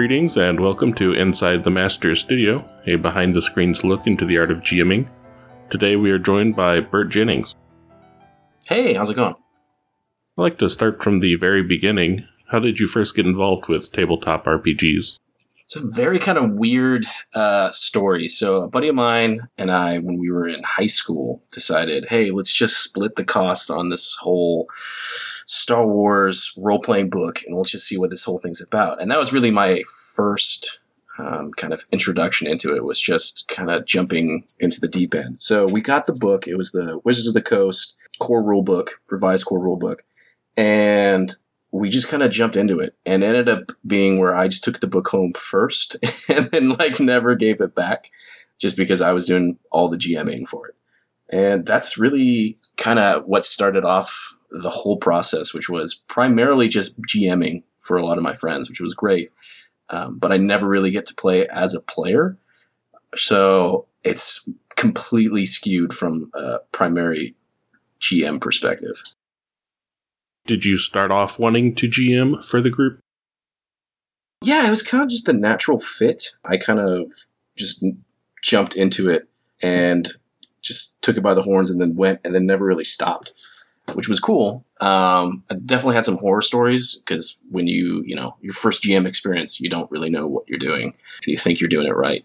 Greetings and welcome to Inside the Master Studio, a behind the scenes look into the art of GMing. Today we are joined by Bert Jennings. Hey, how's it going? I'd like to start from the very beginning. How did you first get involved with tabletop RPGs? It's a very kind of weird uh, story. So, a buddy of mine and I, when we were in high school, decided, hey, let's just split the cost on this whole Star Wars role playing book and let's just see what this whole thing's about. And that was really my first um, kind of introduction into it, was just kind of jumping into the deep end. So, we got the book. It was the Wizards of the Coast core rule book, revised core rule book. And we just kind of jumped into it and ended up being where I just took the book home first and then like never gave it back just because I was doing all the GMing for it. And that's really kind of what started off the whole process, which was primarily just GMing for a lot of my friends, which was great. Um, but I never really get to play as a player. So it's completely skewed from a primary GM perspective. Did you start off wanting to GM for the group? Yeah, it was kind of just the natural fit. I kind of just jumped into it and just took it by the horns and then went and then never really stopped, which was cool. Um, I definitely had some horror stories because when you, you know, your first GM experience, you don't really know what you're doing. and You think you're doing it right,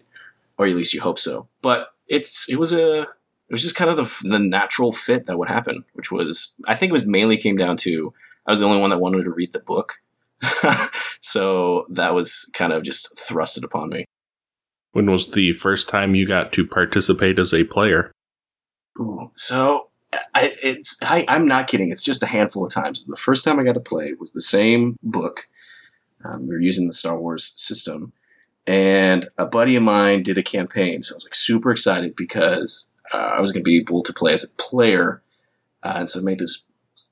or at least you hope so. But it's it was a it was just kind of the, the natural fit that would happen, which was I think it was mainly came down to I was the only one that wanted to read the book, so that was kind of just thrusted upon me. When was the first time you got to participate as a player? Ooh, so I, it's I, I'm not kidding. It's just a handful of times. The first time I got to play was the same book. Um, we were using the Star Wars system, and a buddy of mine did a campaign. So I was like super excited because uh, I was going to be able to play as a player. Uh, and so I made this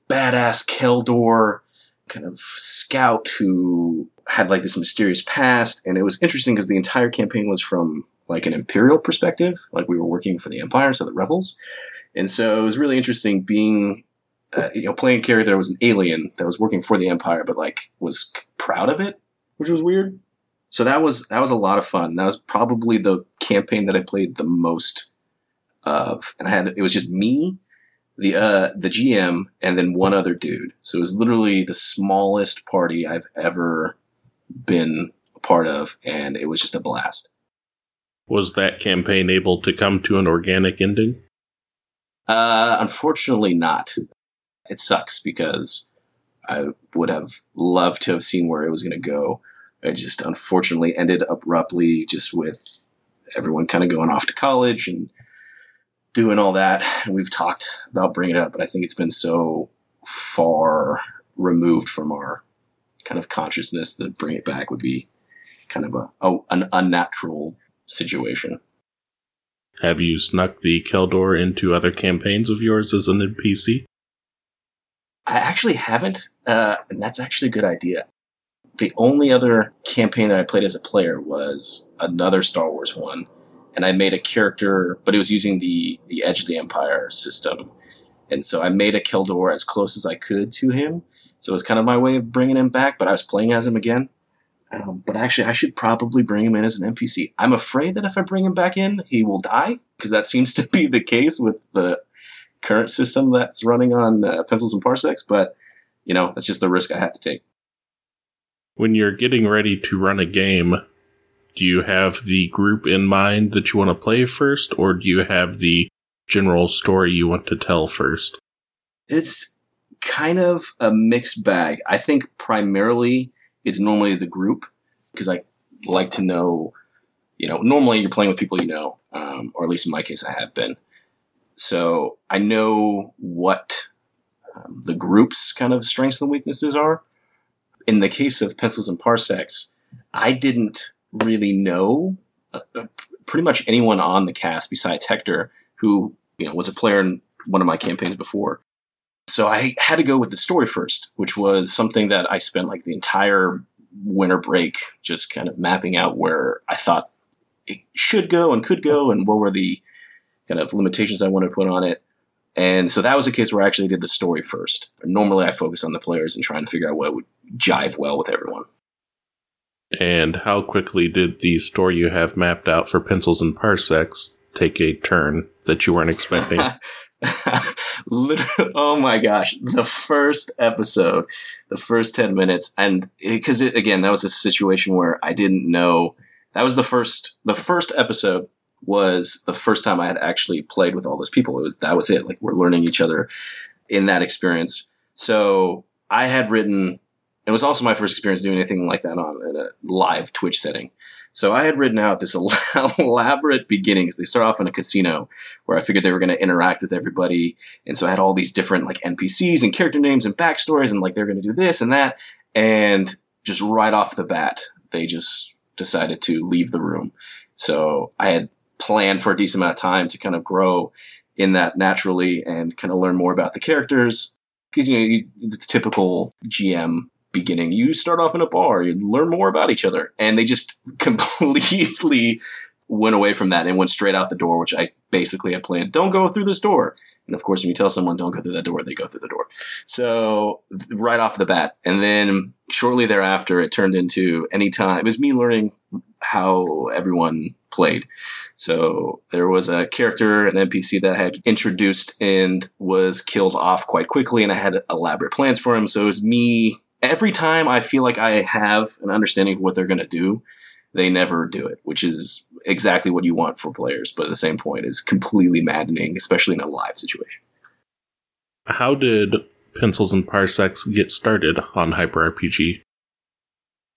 badass Kel Dor kind of scout who had like this mysterious past. And it was interesting because the entire campaign was from like an imperial perspective. Like we were working for the Empire, so the rebels. And so it was really interesting being, uh, you know, playing a character that was an alien that was working for the Empire, but like was proud of it, which was weird. So that was that was a lot of fun. That was probably the campaign that I played the most of, and I had it was just me, the uh, the GM, and then one other dude. So it was literally the smallest party I've ever been a part of, and it was just a blast. Was that campaign able to come to an organic ending? Uh, unfortunately, not. It sucks because I would have loved to have seen where it was going to go. It just unfortunately ended abruptly, just with everyone kind of going off to college and doing all that. We've talked about bringing it up, but I think it's been so far removed from our kind of consciousness that bring it back would be kind of a, a an unnatural situation. Have you snuck the Kel Dor into other campaigns of yours as an NPC? I actually haven't, uh, and that's actually a good idea. The only other campaign that I played as a player was another Star Wars one, and I made a character, but it was using the the Edge of the Empire system, and so I made a Kel Dor as close as I could to him. So it was kind of my way of bringing him back, but I was playing as him again. Um, but actually, I should probably bring him in as an NPC. I'm afraid that if I bring him back in, he will die because that seems to be the case with the current system that's running on uh, pencils and parsecs. But you know, that's just the risk I have to take. When you're getting ready to run a game, do you have the group in mind that you want to play first, or do you have the general story you want to tell first? It's kind of a mixed bag. I think primarily it's normally the group because I like to know, you know, normally you're playing with people you know, um, or at least in my case, I have been. So I know what um, the group's kind of strengths and weaknesses are. In the case of pencils and parsecs, I didn't really know uh, uh, pretty much anyone on the cast besides Hector, who you know was a player in one of my campaigns before. So I had to go with the story first, which was something that I spent like the entire winter break just kind of mapping out where I thought it should go and could go, and what were the kind of limitations I wanted to put on it. And so that was a case where I actually did the story first. Normally, I focus on the players and trying to figure out what would jive well with everyone. And how quickly did the story you have mapped out for pencils and parsecs take a turn that you weren't expecting? Literally, oh my gosh, the first episode, the first 10 minutes, and eh, because again, that was a situation where I didn't know. That was the first, the first episode was the first time I had actually played with all those people. It was, that was it. Like we're learning each other in that experience. So I had written, it was also my first experience doing anything like that on a live Twitch setting. So I had written out this elaborate beginnings. They start off in a casino where I figured they were going to interact with everybody. And so I had all these different like NPCs and character names and backstories and like they're going to do this and that. And just right off the bat, they just decided to leave the room. So I had planned for a decent amount of time to kind of grow in that naturally and kind of learn more about the characters. Because, you know, you, the typical GM beginning. You start off in a bar, you learn more about each other. And they just completely went away from that and went straight out the door, which I basically had planned. Don't go through this door. And of course, when you tell someone don't go through that door, they go through the door. So right off the bat. And then shortly thereafter, it turned into any time. It was me learning how everyone played. So there was a character, an NPC that I had introduced and was killed off quite quickly, and I had elaborate plans for him. So it was me every time I feel like I have an understanding of what they're going to do, they never do it, which is exactly what you want for players. But at the same point, is completely maddening, especially in a live situation. How did Pencils and Parsecs get started on Hyper RPG?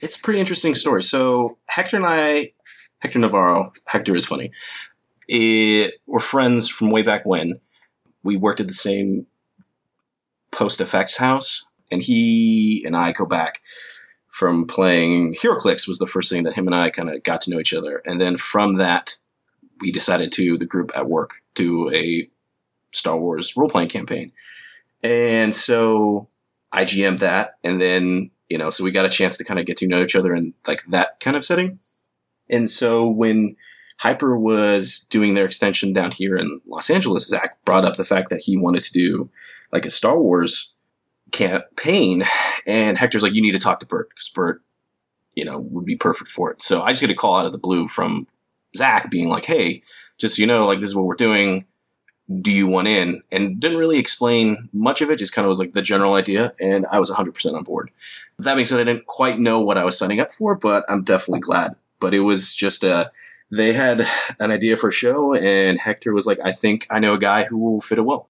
It's a pretty interesting story. So Hector and I, Hector Navarro, Hector is funny. It, we're friends from way back when. We worked at the same post effects house and he and I go back from playing. HeroClix was the first thing that him and I kind of got to know each other, and then from that we decided to the group at work do a Star Wars role playing campaign, and so I GM'd that, and then you know so we got a chance to kind of get to know each other in like that kind of setting, and so when Hyper was doing their extension down here in Los Angeles, Zach brought up the fact that he wanted to do like a Star Wars campaign. And Hector's like, you need to talk to Bert because Bert, you know, would be perfect for it. So I just get a call out of the blue from Zach being like, hey, just so you know, like this is what we're doing. Do you want in? And didn't really explain much of it, just kind of was like the general idea. And I was 100% on board. That being said, I didn't quite know what I was signing up for, but I'm definitely glad. But it was just a, they had an idea for a show, and Hector was like, I think I know a guy who will fit it well.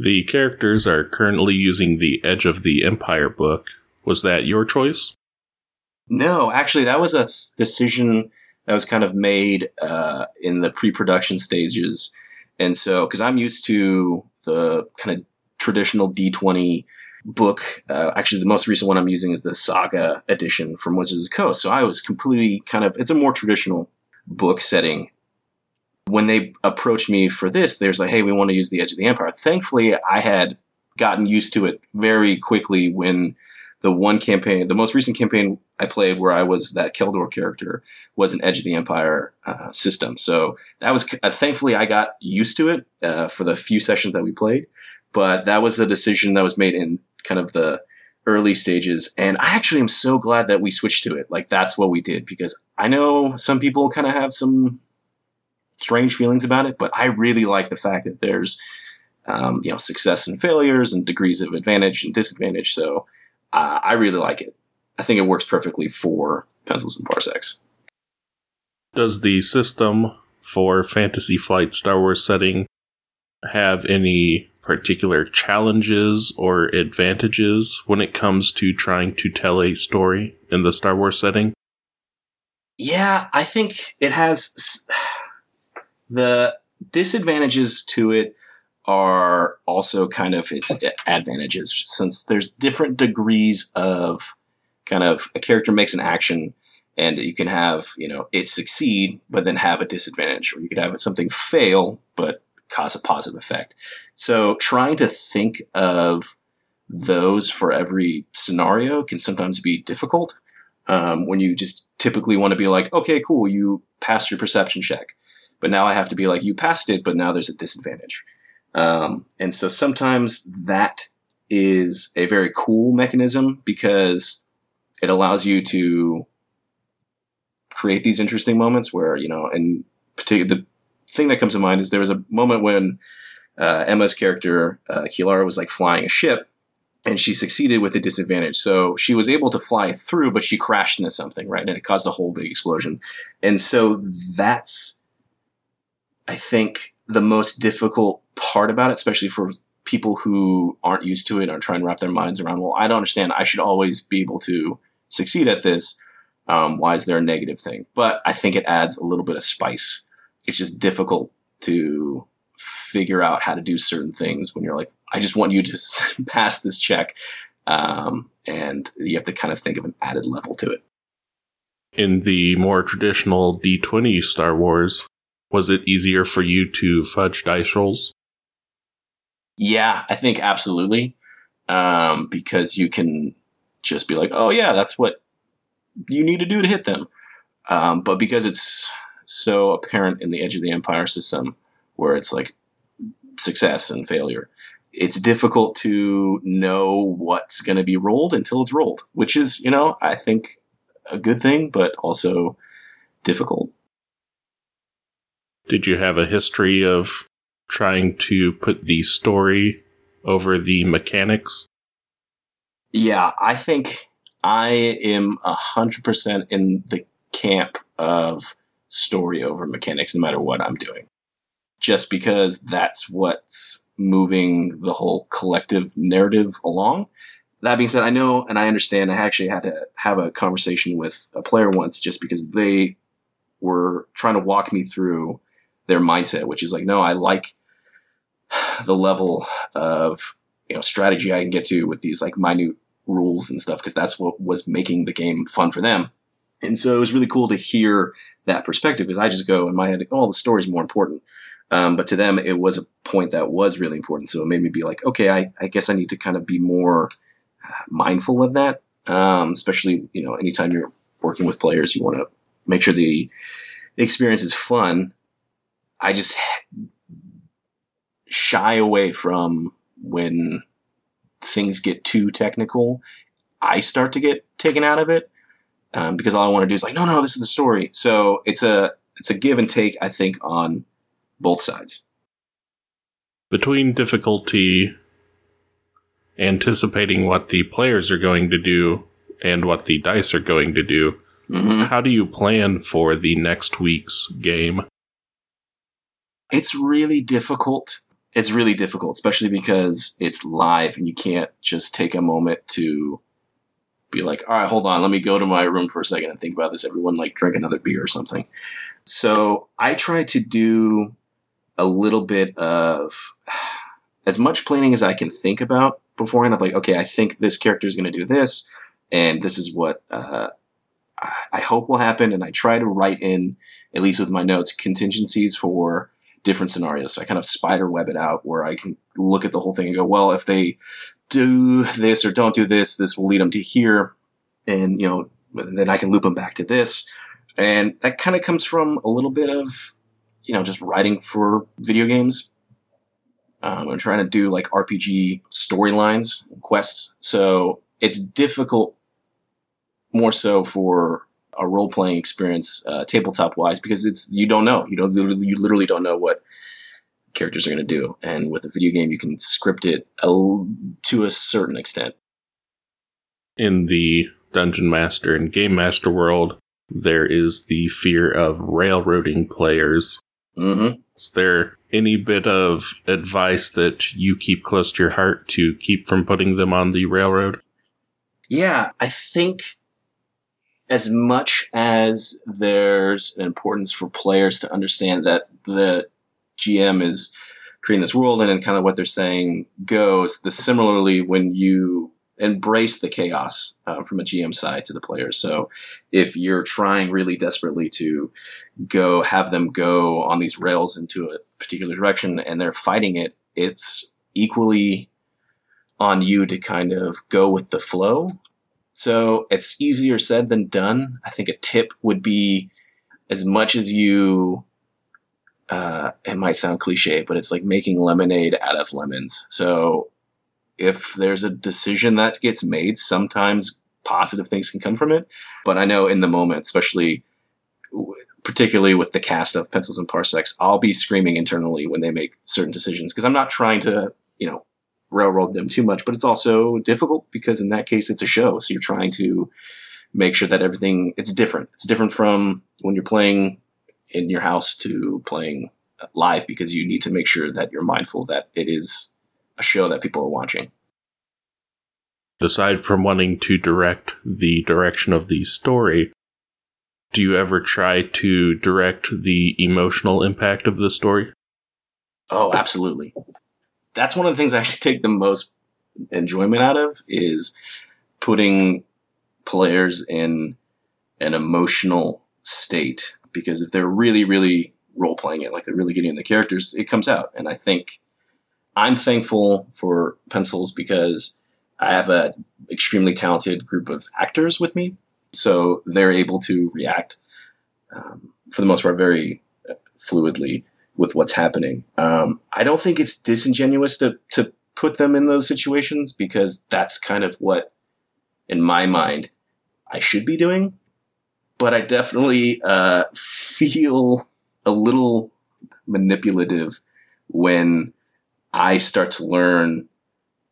The characters are currently using the Edge of the Empire book. Was that your choice? No, actually, that was a th- decision that was kind of made uh, in the pre-production stages, and so because I'm used to the kind of traditional D20 book. Uh, actually, the most recent one I'm using is the Saga edition from Wizards of the Coast. So I was completely kind of it's a more traditional book setting when they approached me for this, they there's like, hey, we want to use the Edge of the Empire. Thankfully, I had gotten used to it very quickly when the one campaign, the most recent campaign I played where I was that Kel Dor character was an Edge of the Empire uh, system. So that was, uh, thankfully, I got used to it uh, for the few sessions that we played. But that was a decision that was made in kind of the early stages. And I actually am so glad that we switched to it. Like, that's what we did because I know some people kind of have some strange feelings about it, but I really like the fact that there's um, you know success and failures and degrees of advantage and disadvantage. So uh, I really like it. I think it works perfectly for pencils and parsecs. Does the system for Fantasy Flight Star Wars setting have any particular challenges or advantages when it comes to trying to tell a story in the Star Wars setting? Yeah, I think it has the disadvantages to it are also kind of its advantages since there's different degrees of kind of a character makes an action and you can have you know it succeed but then have a disadvantage or you could have something fail but cause a positive effect. So trying to think of those for every scenario can sometimes be difficult um, when you just typically want to be like okay cool you passed your perception check but now I have to be like, you passed it, but now there's a disadvantage. Um, and so sometimes that is a very cool mechanism because it allows you to create these interesting moments where you know, and particular the thing that comes to mind is there was a moment when uh, Emma's character uh, Kilara was like flying a ship, and she succeeded with a disadvantage. So she was able to fly through, but she crashed into something, right? And it caused a whole big explosion. And so that's, I think, the most difficult part about it, especially for people who aren't used to it are trying to wrap their minds around, well, I don't understand. I should always be able to succeed at this. Um, why is there a negative thing? But I think it adds a little bit of spice. It's just difficult to figure out how to do certain things when you're like, I just want you to pass this check. Um, and you have to kind of think of an added level to it. In the more traditional D20 Star Wars, was it easier for you to fudge dice rolls? Yeah, I think absolutely. Um, because you can just be like, oh, yeah, that's what you need to do to hit them. Um, but because it's so apparent in the Edge of the Empire system, where it's like success and failure, it's difficult to know what's going to be rolled until it's rolled, which is, you know, I think a good thing, but also difficult. Did you have a history of trying to put the story over the mechanics? Yeah, I think I am 100% in the camp of story over mechanics no matter what I'm doing. Just because that's what's moving the whole collective narrative along. That being said, I know and I understand. I actually had to have a conversation with a player once just because they were trying to walk me through their mindset, which is like, no, I like the level of you know strategy I can get to with these like minute rules and stuff because that's what was making the game fun for them. And so it was really cool to hear that perspective because I just go in my head, oh, the story's more important. Um, but to them, it was a point that was really important. So it made me be like, okay, I, I guess I need to kind of be more mindful of that. Um, especially, you know, anytime you're working with players, you want to make sure the experience is fun. I just shy away from when things get too technical. I start to get taken out of it um, because all I want to do is like, no, no, this is the story. So it's a it's a give and take. I think on both sides. Between difficulty, anticipating what the players are going to do and what the dice are going to do, mm-hmm. how do you plan for the next week's game? It's really difficult. It's really difficult, especially because it's live and you can't just take a moment to be like, all right, hold on, let me go to my room for a second and think about this. Everyone like drink another beer or something. So I try to do a little bit of as much planning as I can think about beforehand. Of like, okay, I think this character is going to do this, and this is what uh, I hope will happen. And I try to write in, at least with my notes, contingencies for different scenarios. So I kind of spider web it out where I can look at the whole thing and go, well, if they do this or don't do this, this will lead them to here, and you know, then I can loop them back to this. And that kind of comes from a little bit of you know, just writing for video games. Um, I'm trying to do like RPG storylines, quests. So it's difficult more so for a role playing experience, uh, tabletop wise, because it's you don't know. You don't literally, you literally don't know what characters are going to do. And with a video game, you can script it a, to a certain extent. In the Dungeon Master and Game Master world, there is the fear of railroading players Mm-hmm. Is there any bit of advice that you keep close to your heart to keep from putting them on the railroad? Yeah, I think as much as there's an importance for players to understand that the GM is creating this world and, and kind of what they're saying goes, the similarly when you embrace the chaos uh, from a GM side to the players. So if you're trying really desperately to go have them go on these rails into a particular direction and they're fighting it, it's equally on you to kind of go with the flow. So it's easier said than done. I think a tip would be as much as you uh, it might sound cliche, but it's like making lemonade out of lemons. So if there's a decision that gets made, sometimes positive things can come from it. But I know in the moment, especially particularly with the cast of Pencils and Parsecs, I'll be screaming internally when they make certain decisions because I'm not trying to, you know, railroad them too much, but it's also difficult because in that case it's a show, so you're trying to make sure that everything it's different. It's different from when you're playing in your house to playing live because you need to make sure that you're mindful that it is a show that people are watching. Aside from wanting to direct the direction of the story, do you ever try to direct the emotional impact of the story? Oh, absolutely. That's one of the things I actually take the most enjoyment out of is putting players in an emotional state because if they're really, really role playing it, like they're really getting in the characters, it comes out. And I think I'm thankful for pencils because I have an extremely talented group of actors with me, so they're able to react um, for the most part very fluidly with what's happening. Um, I don't think it's disingenuous to to put them in those situations because that's kind of what, in my mind, I should be doing. But I definitely uh, feel a little manipulative when I start to learn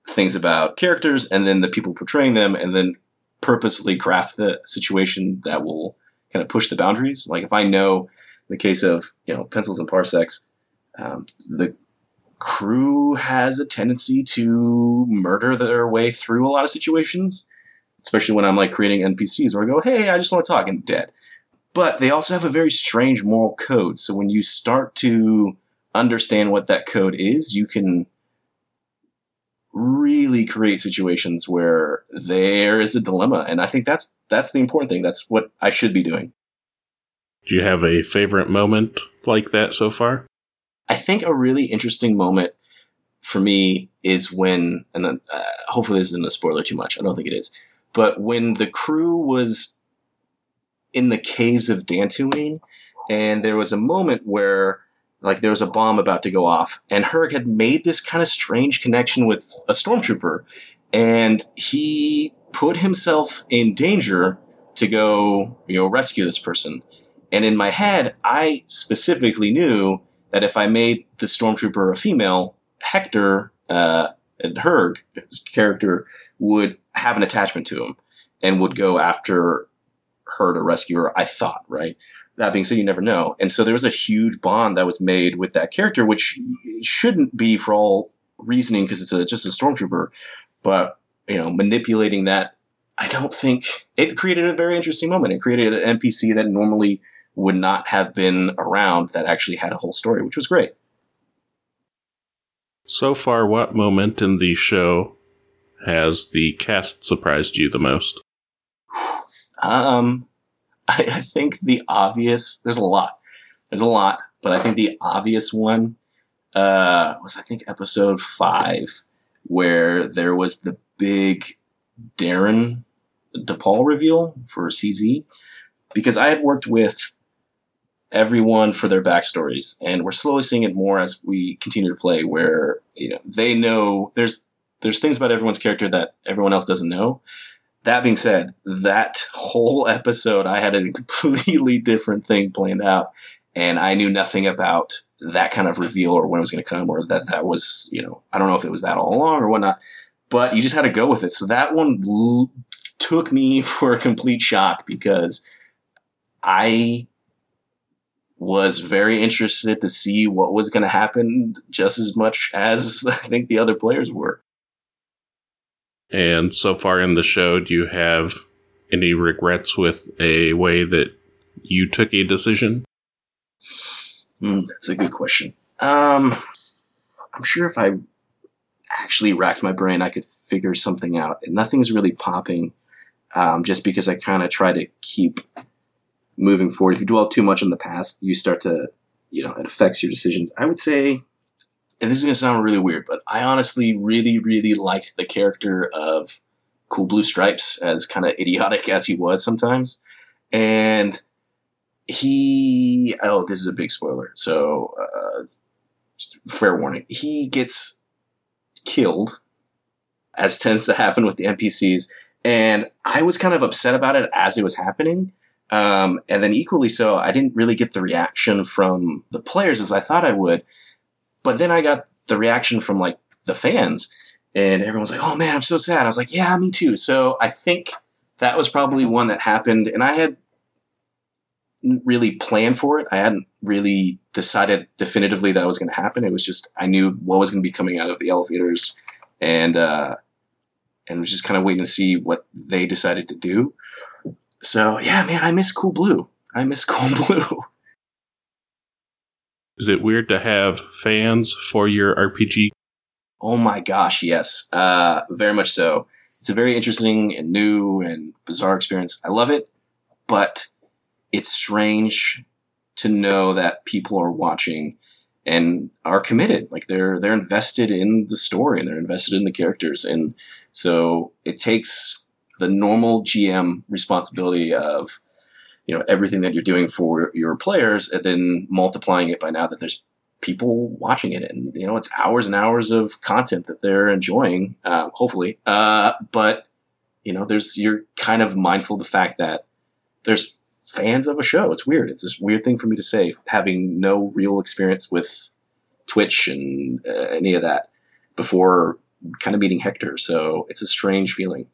things about characters and then the people portraying them and then purposely craft the situation that will kind of push the boundaries. Like if I know the case of, you know, pencils and parsecs, um, the crew has a tendency to murder their way through a lot of situations, especially when I'm like creating NPCs where I go, hey, I just want to talk and dead. But they also have a very strange moral code. So when you start to understand what that code is, you can really create situations where there is a dilemma. And I think that's that's the important thing. That's what I should be doing. Do you have a favorite moment like that so far? I think a really interesting moment for me is when, and then, uh, hopefully this isn't a spoiler too much. I don't think it is. But when the crew was in the caves of Dantooine, and there was a moment where like there was a bomb about to go off, and Herg had made this kind of strange connection with a stormtrooper, and he put himself in danger to go, you know, rescue this person. And in my head, I specifically knew that if I made the stormtrooper a female, Hector uh, and his character, would have an attachment to him and would go after her to rescue her, I thought, right? That being said, you never know. And so there was a huge bond that was made with that character, which shouldn't be for all reasoning because it's a, just a stormtrooper. But, you know, manipulating that, I don't think it created a very interesting moment. It created an NPC that normally would not have been around that actually had a whole story, which was great. So far, what moment in the show has the cast surprised you the most? Um, I, I think the obvious. There's a lot. There's a lot, but I think the obvious one uh, was I think episode five, where there was the big Darren DePaul reveal for CZ, because I had worked with everyone for their backstories, and we're slowly seeing it more as we continue to play, where you know they know there's there's things about everyone's character that everyone else doesn't know, that being said, that whole episode, I had a completely different thing planned out, and I knew nothing about that kind of reveal or when it was going to come, or that that was, you know, I don't know if it was that all along or whatnot. But you just had to go with it. So that one l- took me for a complete shock because I was very interested to see what was going to happen just as much as I think the other players were. And so far in the show, do you have any regrets with a way that you took a decision? Mm, that's a good question. Um, I'm sure if I actually racked my brain, I could figure something out. Nothing's really popping, um, just because I kind of try to keep moving forward. If you dwell too much on the past, you start to, you know, it affects your decisions. I would say and this is going to sound really weird, but I honestly really, really liked the character of Cool Blue Stripes, as kind of idiotic as he was sometimes. And he, oh, this is a big spoiler. So, uh, fair warning. He gets killed, as tends to happen with the NPCs. And I was kind of upset about it as it was happening Um, and then equally so, I didn't really get the reaction from the players as I thought I would. But then I got the reaction from like the fans, and everyone's like, "Oh man, I'm so sad." I was like, "Yeah, me too." So I think that was probably one that happened, and I had really planned for it. I hadn't really decided definitively that was going to happen. It was just I knew what was going to be coming out of the elevators, and uh, and was just kind of waiting to see what they decided to do. So yeah, man, I miss Cool Blue. I miss Cool Blue. Is it weird to have fans for your RPG? Oh my gosh, yes, uh, very much so. It's a very interesting and new and bizarre experience. I love it, but it's strange to know that people are watching and are committed. Like they're they're invested in the story and they're invested in the characters, and so it takes the normal GM responsibility of you know everything that you're doing for your players and then multiplying it by now that there's people watching it. And you know it's hours and hours of content that they're enjoying uh, hopefully. Uh, but you know there's you're kind of mindful of the fact that there's fans of a show. It's weird. It's this weird thing for me to say having no real experience with twitch and uh, any of that before kind of meeting hector. So it's a strange feeling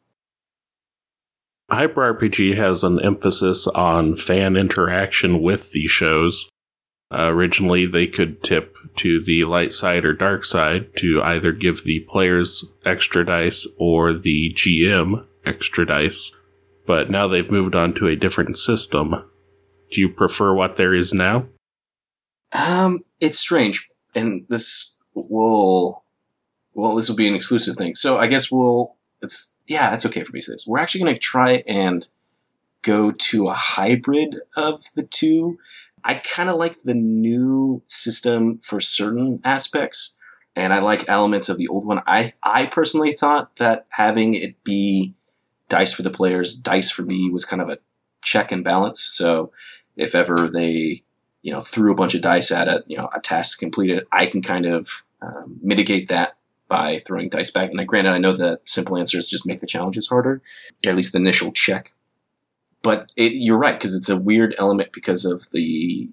Hyper RPG has an emphasis on fan interaction with the shows. Uh, originally, they could tip to the light side or dark side to either give the players extra dice or the GM extra dice, but now they've moved on to a different system. Do you prefer what there is now? Um, it's strange, and this will, well, this will be an exclusive thing. So I guess we'll. It's yeah, it's okay for me to say this. We're actually going to try and go to a hybrid of the two. I kind of like the new system for certain aspects, and I like elements of the old one. I I personally thought that having it be dice for the players, dice for me was kind of a check and balance. So if ever they you know threw a bunch of dice at it, you know a task completed, I can kind of um, mitigate that by throwing dice back. And I, granted, I know the simple answer is just make the challenges harder, at least the initial check. But it, you're right because it's a weird element because of the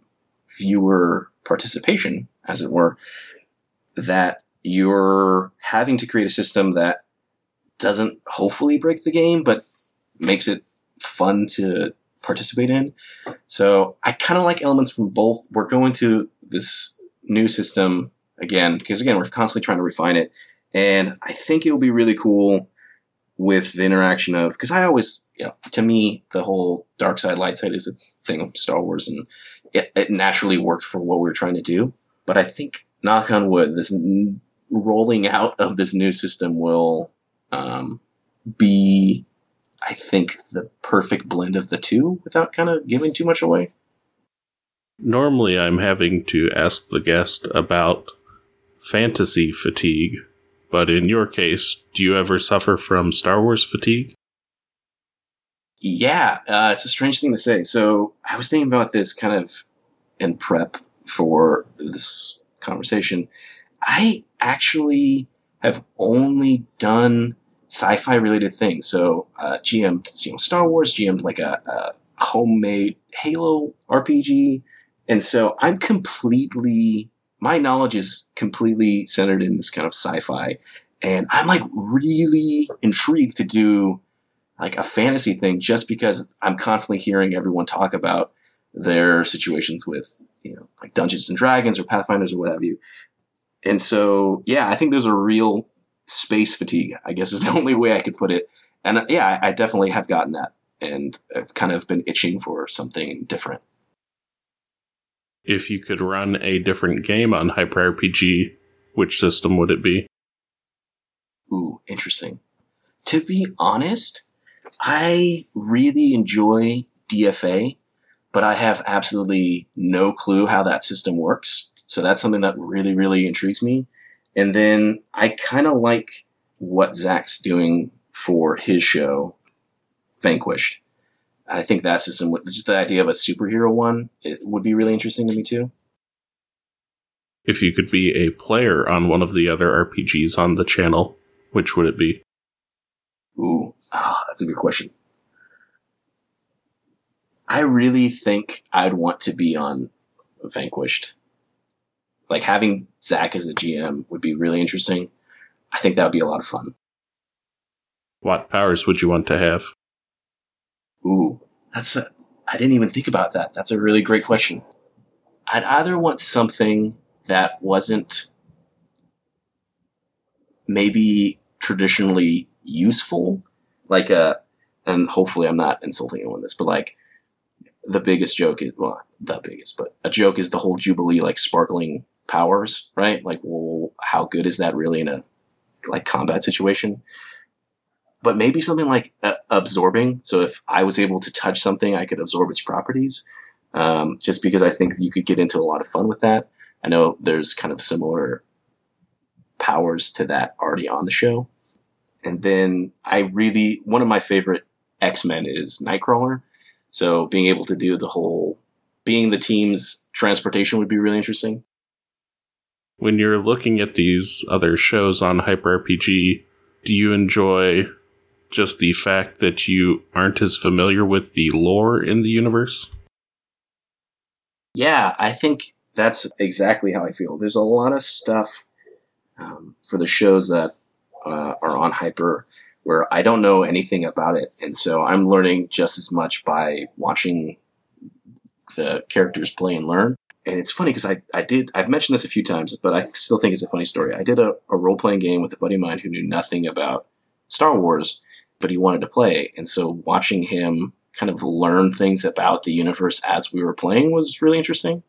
viewer participation, as it were, that you're having to create a system that doesn't hopefully break the game, but makes it fun to participate in. So I kind of like elements from both. We're going to this new system again because again we're constantly trying to refine it and I think it will be really cool with the interaction of because I always, you know, to me, the whole dark side, light side is a thing of Star Wars, and it, it naturally worked for what we were trying to do. But I think, knock on wood, this n- rolling out of this new system will um, be, I think, the perfect blend of the two without kind of giving too much away. Normally, I'm having to ask the guest about fantasy fatigue but in your case, do you ever suffer from Star Wars fatigue? Yeah, uh, it's a strange thing to say. So I was thinking about this kind of in prep for this conversation. I actually have only done sci-fi related things. So uh, GM, you know, Star Wars, GM like a, a homemade Halo RPG, and so I'm completely my knowledge is completely centered in this kind of sci-fi and i'm like really intrigued to do like a fantasy thing just because i'm constantly hearing everyone talk about their situations with you know like dungeons and dragons or pathfinders or what have you. And so yeah i think there's a real space fatigue i guess is the only way i could put it. And uh, yeah i definitely have gotten that and i've kind of been itching for something different if you could run a different game on Hyper RPG, which system would it be? Ooh, interesting. To be honest, I really enjoy DFA, but I have absolutely no clue how that system works. So that's something that really, really intrigues me. And then I kind of like what Zach's doing for his show, Vanquished. I think that system, just the idea of a superhero one, it would be really interesting to me too. If you could be a player on one of the other RPGs on the channel, which would it be? Ooh, oh, that's a good question. I really think I'd want to be on Vanquished. Like having Zach as a GM would be really interesting. I think that would be a lot of fun. What powers would you want to have? Ooh, that's a, I didn't even think about that. That's a really great question. I'd either want something that wasn't maybe traditionally useful, like a, and hopefully I'm not insulting anyone this, but like the biggest joke is well, the biggest, but a joke is the whole Jubilee like sparkling powers, right? Like, well, how good is that really in a like combat situation? But maybe something like uh, absorbing. So if I was able to touch something, I could absorb its properties. Um, just because I think you could get into a lot of fun with that. I know there's kind of similar powers to that already on the show. And then I really, one of my favorite X Men is Nightcrawler. So being able to do the whole, being the team's transportation would be really interesting. When you're looking at these other shows on Hyper RPG, do you enjoy just the fact that you aren't as familiar with the lore in the universe? Yeah, I think that's exactly how I feel. There's a lot of stuff um, for the shows that uh, are on Hyper where I don't know anything about it, and so I'm learning just as much by watching the characters play and learn. And it's funny because I, I did I've mentioned this a few times, but I still think it's a funny story. I did a, a role playing game with a buddy of mine who knew nothing about Star Wars, but he wanted to play, and so watching him kind of learn things about the universe as we were playing was really interesting.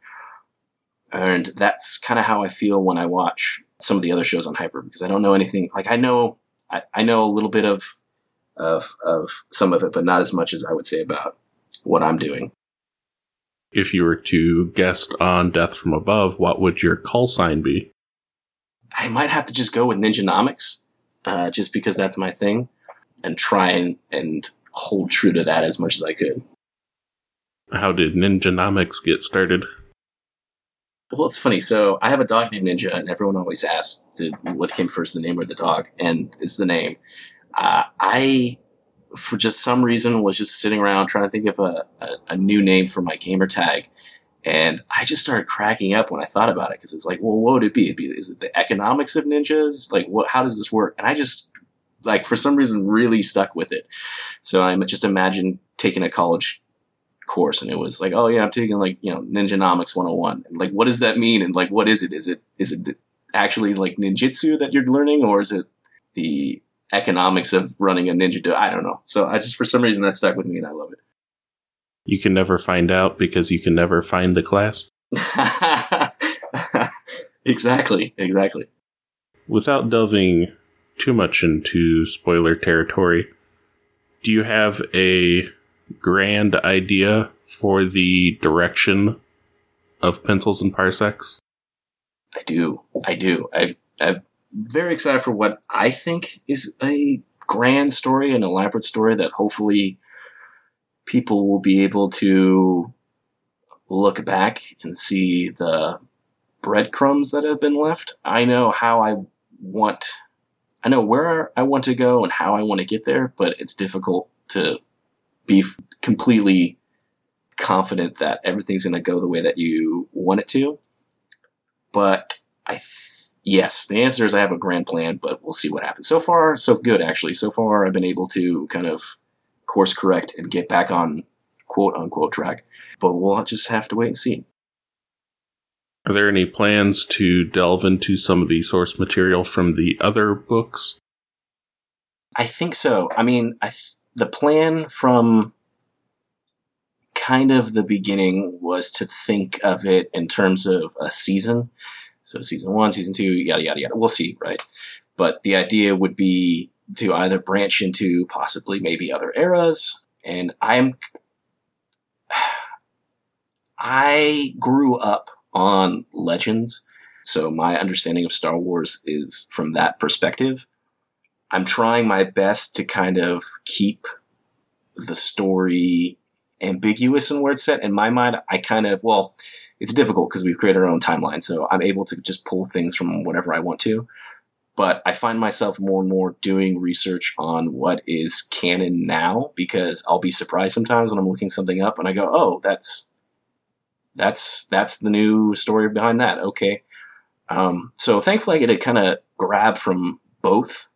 And that's kind of how I feel when I watch some of the other shows on Hyper because I don't know anything. Like I know, I, I know a little bit of, of, of some of it, but not as much as I would say about what I'm doing. If you were to guest on Death from Above, what would your call sign be? I might have to just go with Ninjanomics, uh, just because that's my thing, and try and, and hold true to that as much as I could. How did Ninjanomics get started? Well, it's funny. So I have a dog named Ninja, and everyone always asks to, what came first, the name or the dog, and it's the name. Uh, I, for just some reason, was just sitting around trying to think of a, a, a new name for my gamer tag, and I just started cracking up when I thought about it because it's like, well, what would it be? It'd be is it the economics of ninjas? Like, what? How does this work? And I just like for some reason really stuck with it. So I just imagine taking a college course and it was like, oh yeah, I'm taking like, you know, Ninjanomics 101. And like, what does that mean? And like, what is it? Is it, is it actually like ninjutsu that you're learning or is it the economics of running a ninja do? I don't know. So I just, for some reason that stuck with me and I love it. You can never find out because you can never find the class. exactly. Exactly. Without delving too much into spoiler territory, do you have a grand idea for the direction of pencils and parsecs? I do. I do. I, I'm very excited for what I think is a grand story, an elaborate story that hopefully people will be able to look back and see the breadcrumbs that have been left. I know how I want, I know where I want to go and how I want to get there, but it's difficult to be f- completely confident that everything's going to go the way that you want it to. But I, th- yes, the answer is I have a grand plan, but we'll see what happens. So far, so good, actually. So far, I've been able to kind of course correct and get back on quote unquote track. But we'll just have to wait and see. Are there any plans to delve into some of the source material from the other books? I think so. I mean, I th- the plan from kind of the beginning was to think of it in terms of a season. So season one, season two, yada yada yada. We'll see, right? But the idea would be to either branch into possibly maybe other eras. And I'm I grew up on Legends, so my understanding of Star Wars is from that perspective. I'm trying my best to kind of keep the story ambiguous in where it's set. In my mind, I kind of, well, it's difficult because we've created our own timeline. So I'm able to just pull things from whatever I want to. but I find myself more and more doing research on what is canon now because I'll be surprised sometimes when I'm looking something up and I go, "Oh, that's that's that's the new story behind that." Okay. Um, so thankfully, I get to kind of grab from both,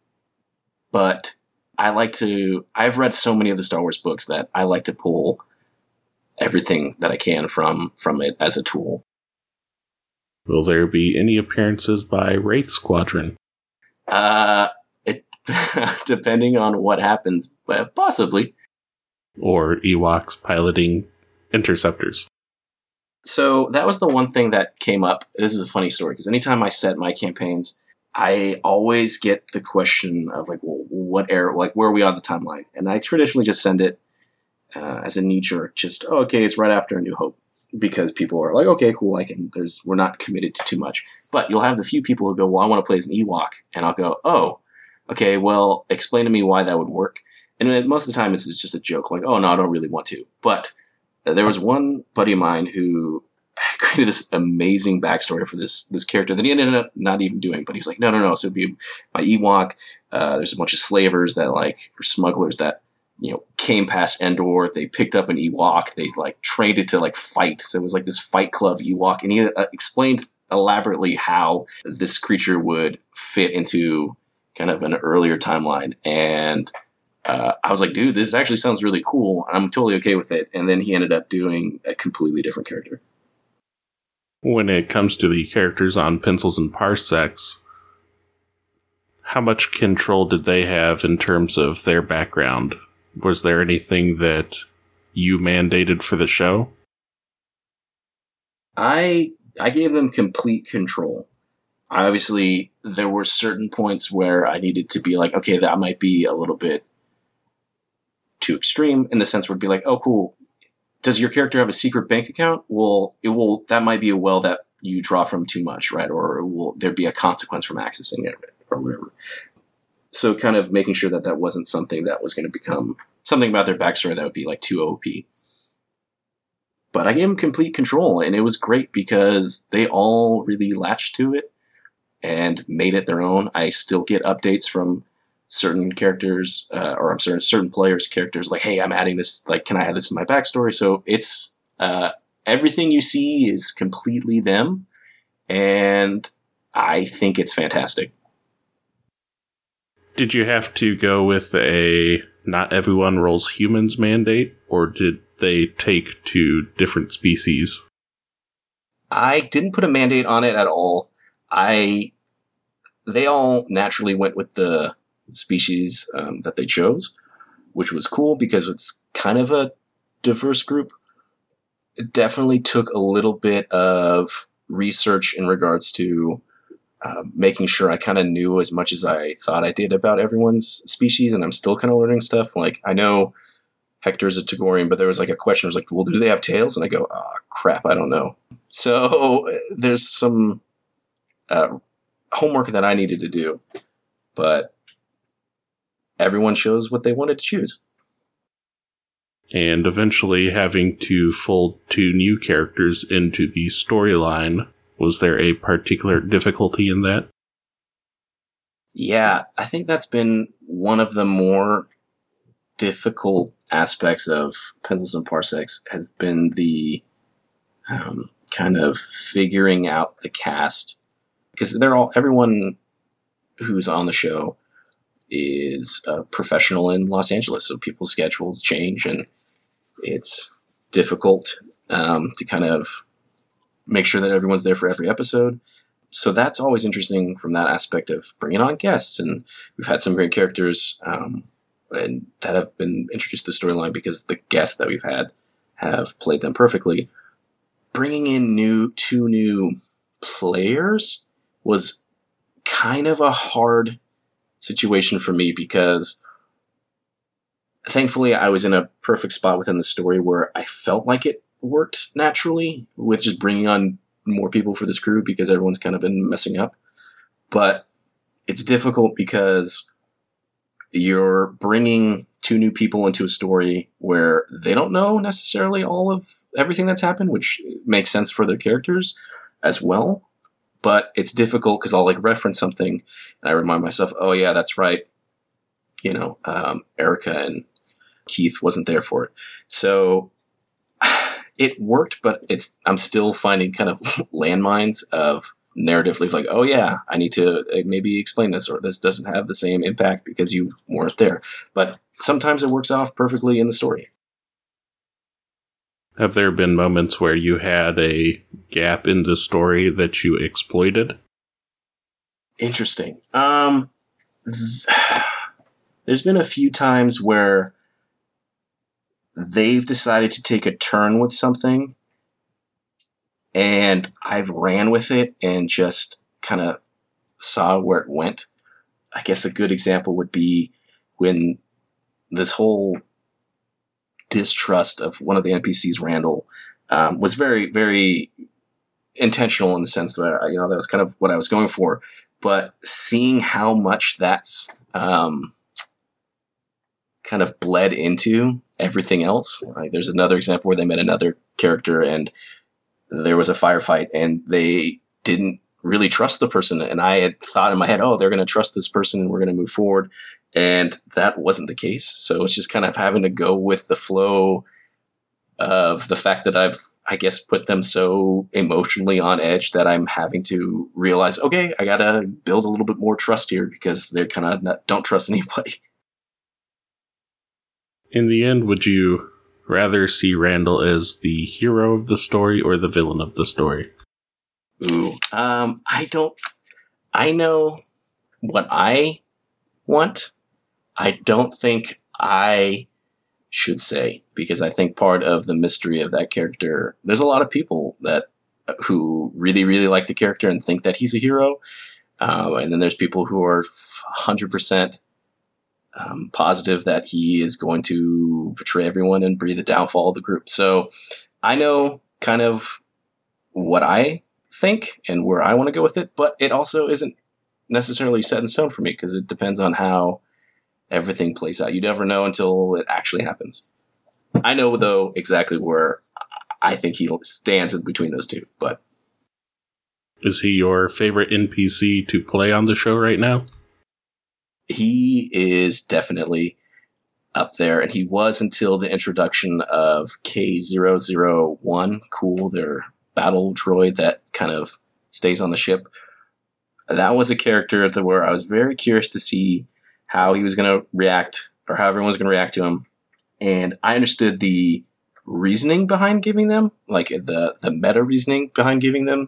but I like to. I've read so many of the Star Wars books that I like to pull everything that I can from from it as a tool. Will there be any appearances by Wraith Squadron? Uh, it depending on what happens, but possibly. Or Ewoks piloting interceptors. So that was the one thing that came up. This is a funny story because anytime I set my campaigns, I always get the question of like, well, what era, like, where are we on the timeline? And I traditionally just send it uh, as a knee jerk, just oh, okay, it's right after A New Hope because people are like, okay, cool, I can. There's we're not committed to too much, but you'll have the few people who go, well, I want to play as an Ewok, and I'll go, oh, okay, well, explain to me why that would work. And most of the time, it's just a joke, like, oh no, I don't really want to. But there was one buddy of mine who created this amazing backstory for this this character that he ended up not even doing. But he's like, no, no, no. So it'd be my Ewok. Uh, there's a bunch of slavers that like or smugglers that you know came past Endor. They picked up an Ewok. They like trained it to like fight. So it was like this fight club Ewok, and he uh, explained elaborately how this creature would fit into kind of an earlier timeline and uh, I was like, dude, this actually sounds really cool. I'm totally okay with it. And then he ended up doing a completely different character. When it comes to the characters on pencils and parsecs, how much control did they have in terms of their background? Was there anything that you mandated for the show? I I gave them complete control. Obviously, there were certain points where I needed to be like, okay, that might be a little bit too extreme in the sense where it'd be like, oh, cool. Does your character have a secret bank account? Well, it will. That might be a well that you draw from too much, right? Or will there be a consequence from accessing it, or whatever? So, kind of making sure that that wasn't something that was going to become something about their backstory that would be like too OP. But I gave them complete control, and it was great because they all really latched to it and made it their own. I still get updates from certain characters, uh, or I'm sorry, certain players' characters, like, hey, I'm adding this, like, can I add this in my backstory? So it's uh, everything you see is completely them, and I think it's fantastic. Did you have to go with a not everyone rolls humans mandate, or did they take to different species? I didn't put a mandate on it at all. I they all naturally went with the species um, that they chose, which was cool because it's kind of a diverse group. It definitely took a little bit of research in regards to uh, making sure I kind of knew as much as I thought I did about everyone's species, and I'm still kind of learning stuff. Like I know Hector's a Togorian, but there was like a question. I was like, "Well, do they have tails?" And I go, "Ah, oh, crap, I don't know." So there's some uh, homework that I needed to do, but everyone chose what they wanted to choose. And eventually having to fold two new characters into the storyline. Was there a particular difficulty in that? Yeah, I think that's been one of the more difficult aspects of Pencils and Parsecs has been the um, kind of figuring out the cast because they're all everyone who's on the show is a professional in Los Angeles, so people's schedules change, and it's difficult um, to kind of make sure that everyone's there for every episode. So that's always interesting from that aspect of bringing on guests, and we've had some great characters um, and that have been introduced to the storyline because the guests that we've had have played them perfectly. Bringing in new two new players was kind of a hard situation for me because thankfully I was in a perfect spot within the story where I felt like it worked naturally with just bringing on more people for this crew because everyone's kind of been messing up. But it's difficult because you're bringing two new people into a story where they don't know necessarily all of everything that's happened, which makes sense for their characters as well. But it's difficult because I'll like reference something and I remind myself, oh yeah, that's right. You know, um, Erica and Keith wasn't there for it. So it worked, but it's I'm still finding kind of landmines of narratively like, oh yeah, I need to uh, maybe explain this, or this doesn't have the same impact because you weren't there. But sometimes it works off perfectly in the story. Have there been moments where you had a gap in the story that you exploited? Interesting. Um, th- there's been a few times where they've decided to take a turn with something and I've ran with it and just kind of saw where it went. I guess a good example would be when this whole distrust of one of the NPCs, Randall, um, was very, very intentional in the sense that I, you know that was kind of what I was going for. But seeing how much that's um, kind of bled into everything else, like there's another example where they met another character and there was a firefight and they didn't really trust the person. And I had thought in my head, oh, they're going to trust this person and we're going to move forward. And that wasn't the case. So it's just kind of having to go with the flow of the fact that I've, I guess, put them so emotionally on edge that I'm having to realize, okay, I got to build a little bit more trust here because they're kind of don't trust anybody. In the end, would you rather see Randall as the hero of the story or the villain of the story? Ooh, um, I don't. I know what I want. I don't think I should say because I think part of the mystery of that character. There's a lot of people that who really really like the character and think that he's a hero, uh, and then there's people who are hundred percent um, positive that he is going to betray everyone and breathe the downfall of the group. So I know kind of what I think and where I want to go with it, but it also isn't necessarily set in stone for me because it depends on how everything plays out. You never know until it actually happens. I know though exactly where I think he stands in between those two, but is he your favorite NPC to play on the show right now? he is definitely up there, and he was until the introduction of K001, Cool, their battle droid that kind of stays on the ship. That was a character that where I was very curious to see how he was going to react, or how everyone was going to react to him. And I understood the reasoning behind giving them, like the the meta reasoning behind giving them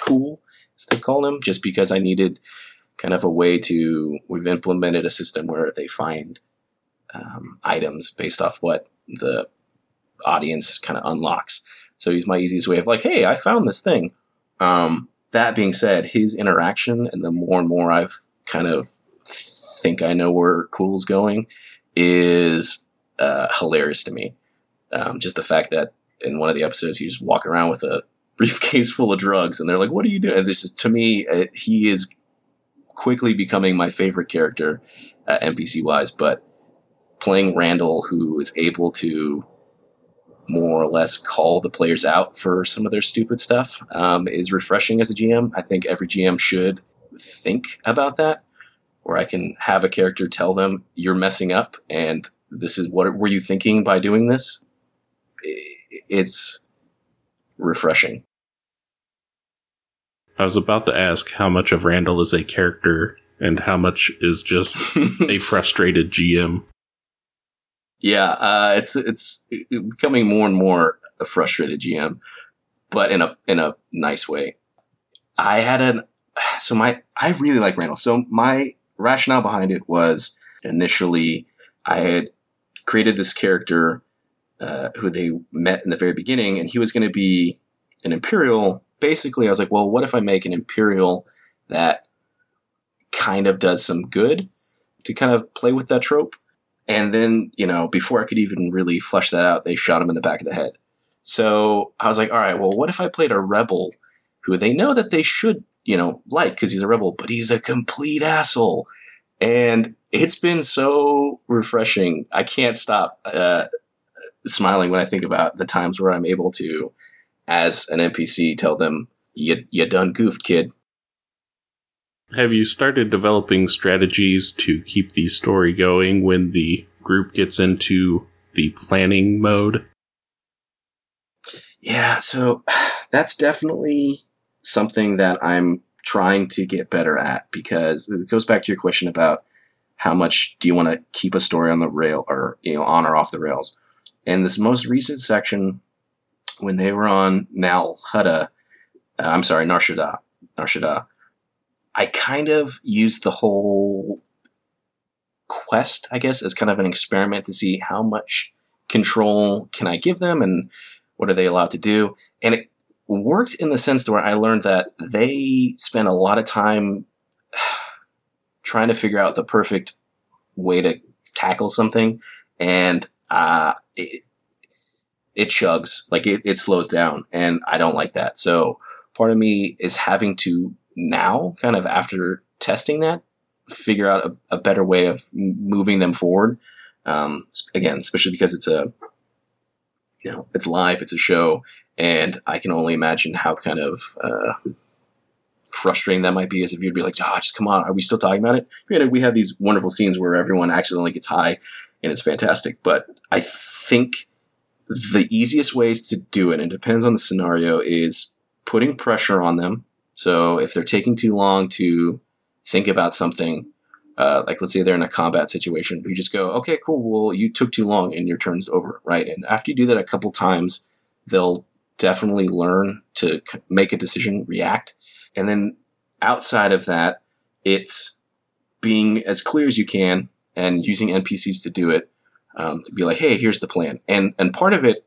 cool, as they call them, just because I needed kind of a way to we've implemented a system where they find um, items based off what the audience kind of unlocks. So he's my easiest way of like, hey, I found this thing. Um, that being said, his interaction and the more and more I've kind of think I know where Cool's going is uh, hilarious to me. Um, just the fact that in one of the episodes, you just walk around with a briefcase full of drugs, and they're like, "What are you doing?" And this is to me, it, he is quickly becoming my favorite character, uh, NPC wise. But playing Randall, who is able to more or less call the players out for some of their stupid stuff, um, is refreshing as a GM. I think every GM should think about that, where I can have a character tell them, "You're messing up," and this is what were you thinking by doing this. It's refreshing. I was about to ask how much of Randall is a character and how much is just a frustrated GM. Yeah, uh, it's it's becoming more and more a frustrated GM, but in a in a nice way. I had an so my I really like Randall. So my rationale behind it was initially I had created this character uh, who they met in the very beginning, and he was going to be an Imperial basically, I was like, well, what if I make an Imperial that kind of does some good to kind of play with that trope? And then, you know, before I could even really flesh that out, they shot him in the back of the head. So I was like, all right, well, what if I played a rebel who they know that they should, you know, like because he's a rebel, but he's a complete asshole. And it's been so refreshing. I can't stop uh, smiling when I think about the times where I'm able to as an NPC, tell them you you done goofed, kid. Have you started developing strategies to keep the story going when the group gets into the planning mode? Yeah, so that's definitely something that I'm trying to get better at because it goes back to your question about how much do you want to keep a story on the rail or you know on or off the rails. And this most recent section, when they were on Nal Hutta, uh, I'm sorry, Nar Shaddaa, Narshada, I kind of used the whole quest, I guess, as kind of an experiment to see how much control can I give them and what are they allowed to do. And it worked in the sense where I learned that they spend a lot of time trying to figure out the perfect way to tackle something, and uh, it, it chugs like it, it slows down, and I don't like that. So part of me is having to now, kind of after testing that, figure out a, a better way of moving them forward. Um, again, especially because it's a you know it's live, it's a show, and I can only imagine how kind of uh, frustrating that might be as if you'd be like, oh, just come on, are we still talking about it? Granted, we have these wonderful scenes where everyone accidentally gets high and it's fantastic, but I think the easiest ways to do it, and it depends on the scenario, is putting pressure on them. So if they're taking too long to think about something, uh, like let's say they're in a combat situation, you just go, okay, cool, well, you took too long and your turn's over, right? And after you do that a couple times, they'll definitely learn to make a decision, react, and then outside of that, it's being as clear as you can and using NPCs to do it. Um, to be like, hey, here's the plan. And and part of it,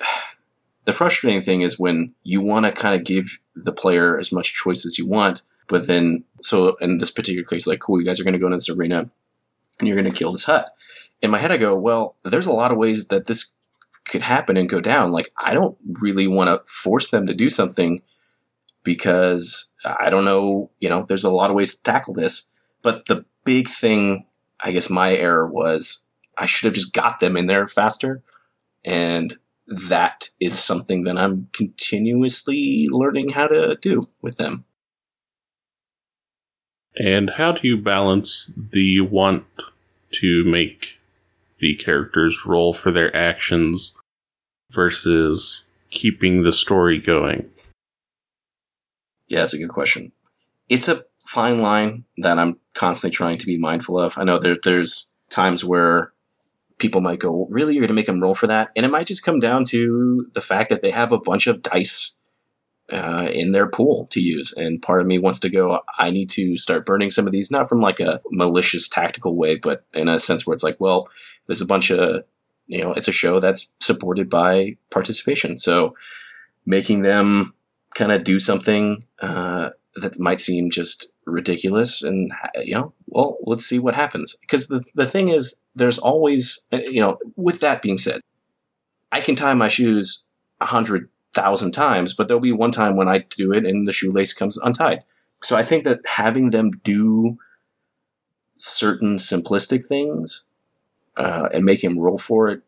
the frustrating thing is when you want to kind of give the player as much choice as you want, but then so in this particular case, like, cool, you guys are going to go into this arena and you're going to kill this Hutt. In my head, I go, well, there's a lot of ways that this could happen and go down. Like, I don't really want to force them to do something because I don't know, you know, there's a lot of ways to tackle this. But the big thing, I guess my error was I should have just got them in there faster. And that is something that I'm continuously learning how to do with them. And how do you balance the want to make the characters roll for their actions versus keeping the story going? Yeah, that's a good question. It's a fine line that I'm constantly trying to be mindful of. I know there, there's times where people might go, really, you're going to make them roll for that? And it might just come down to the fact that they have a bunch of dice uh, in their pool to use. And part of me wants to go, I need to start burning some of these, not from like a malicious tactical way, but in a sense where it's like, well, there's a bunch of, you know, it's a show that's supported by participation. So making them kind of do something uh, that might seem just ridiculous and you know well let's see what happens because the, the thing is there's always you know with that being said i can tie my shoes a hundred thousand times but there'll be one time when i do it and the shoelace comes untied so i think that having them do certain simplistic things uh, and make him roll for it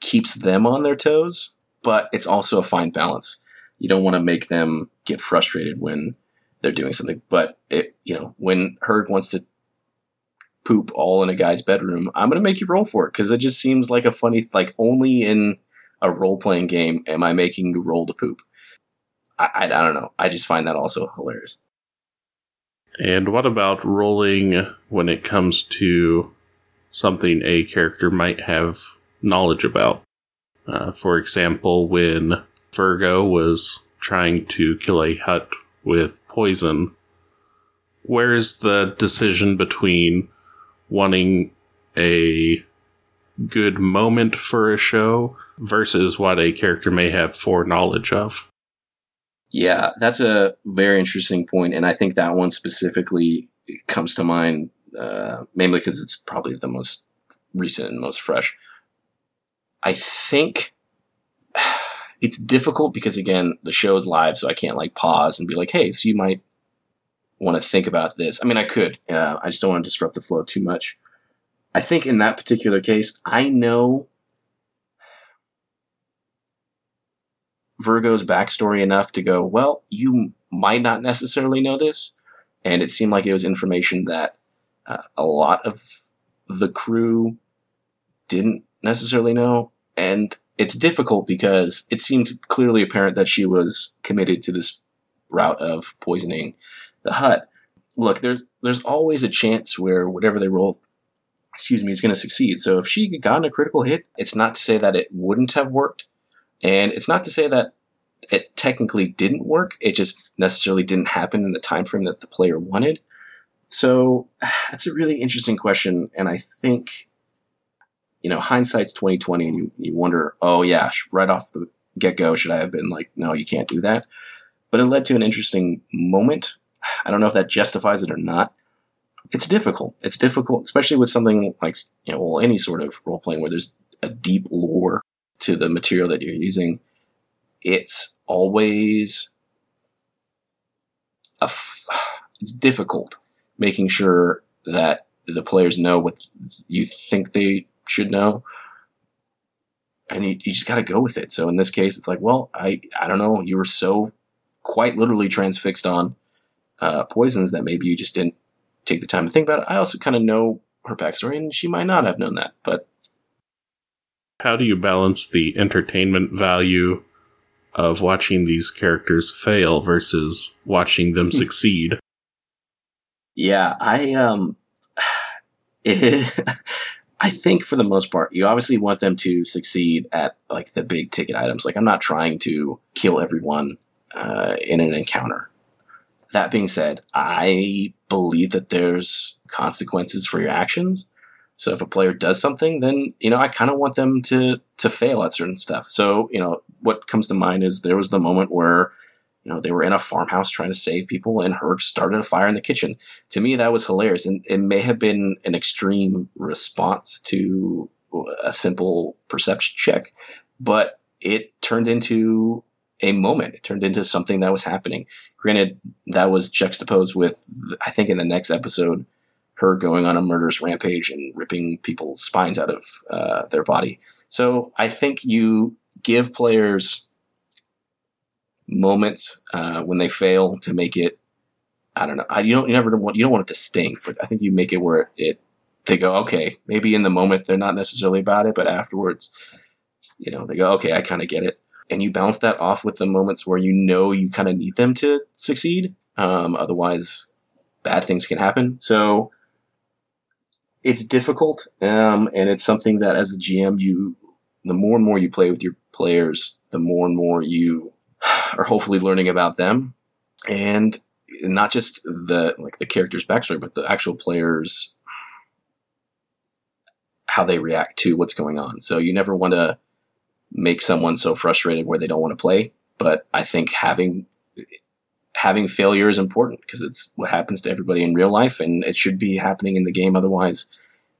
keeps them on their toes but it's also a fine balance you don't want to make them get frustrated when they're doing something. But it, you know, when Herd wants to poop all in a guy's bedroom, I'm going to make you roll for it because it just seems like a funny, like only in a role playing game am I making you roll to poop. I, I, I don't know. I just find that also hilarious. And what about rolling when it comes to something a character might have knowledge about? Uh, for example, when Virgo was trying to kill a Hutt with poison. Where's the decision between wanting a good moment for a show versus what a character may have foreknowledge of? Yeah, that's a very interesting point, and I think that one specifically comes to mind uh, mainly because it's probably the most recent and most fresh. I think it's difficult because again the show is live so i can't like pause and be like hey so you might want to think about this i mean i could uh, i just don't want to disrupt the flow too much i think in that particular case i know Virgo's backstory enough to go, well, you might not necessarily know this. And it seemed like it was information that uh, a lot of the crew didn't necessarily know. And it's difficult because it seemed clearly apparent that she was committed to this route of poisoning the Hutt. Look, there's there's always a chance where whatever they roll, excuse me, is going to succeed. So if she got gotten a critical hit, it's not to say that it wouldn't have worked, and it's not to say that it technically didn't work. It just necessarily didn't happen in the time frame that the player wanted. So that's a really interesting question, and I think you know hindsight's twenty twenty, and you, you wonder, oh yeah, right off the get go, should I have been like, no, you can't do that? But it led to an interesting moment. I don't know if that justifies it or not. It's difficult. It's difficult, especially with something like you know, well, any sort of role playing where there's a deep lore to the material that you're using. It's always a f- it's difficult making sure that the players know what you think they should know and you, you just got to go with it so in this case it's like well i i don't know you were so quite literally transfixed on uh, poisons that maybe you just didn't take the time to think about it i also kind of know her backstory and she might not have known that but how do you balance the entertainment value of watching these characters fail versus watching them succeed yeah, I um, it, I think for the most part, you obviously want them to succeed at like the big ticket items. Like I'm not trying to kill everyone uh, in an encounter. That being said, I believe that there's consequences for your actions. So if a player does something, then you know I kind of want them to to fail at certain stuff. So you know what comes to mind is there was the moment where you know, they were in a farmhouse trying to save people, and Herc started a fire in the kitchen. To me, that was hilarious, and it may have been an extreme response to a simple perception check, but it turned into a moment. It turned into something that was happening. Granted, that was juxtaposed with, I think, in the next episode, her going on a murderous rampage and ripping people's spines out of uh, their body. So I think you give players moments uh, when they fail to make it. I don't know. I, you don't. You never want. You don't want it to sting, but I think you make it where it. They go, okay. Maybe in the moment they're not necessarily about it, but afterwards, you know, they go, okay, I kind of get it, and you bounce that off with the moments where you know you kind of need them to succeed. Um, otherwise, bad things can happen. So it's difficult, um, and it's something that as the GM, you the more and more you play with your players, the more and more you are hopefully learning about them and not just the like the character's backstory, but the actual players how they react to what's going on. So you never want to make someone so frustrated where they don't want to play. But I think having having failure is important because it's what happens to everybody in real life, and it should be happening in the game. Otherwise,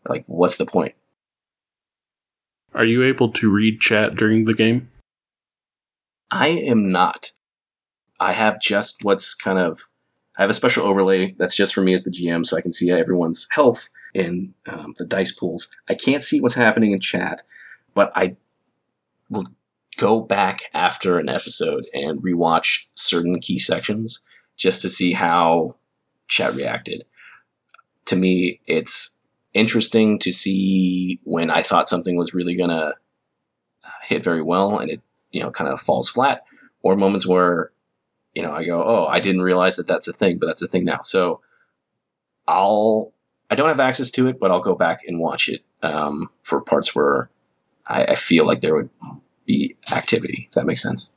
like, what's the point? Are you able to read chat during the game? I am not. I have just what's kind of I have a special overlay that's just for me as the GM, so I can see everyone's health in um, the dice pools. I can't see what's happening in chat, but I will go back after an episode and rewatch certain key sections just to see how chat reacted. To me, it's interesting to see when I thought something was really gonna hit very well and it you know kind of falls flat, or moments where you know I go, oh, I didn't realize that that's a thing, but that's a thing now. So I'll I don't have access to it, but I'll go back and watch it um, for parts where I, I feel like there would be activity. If that makes sense.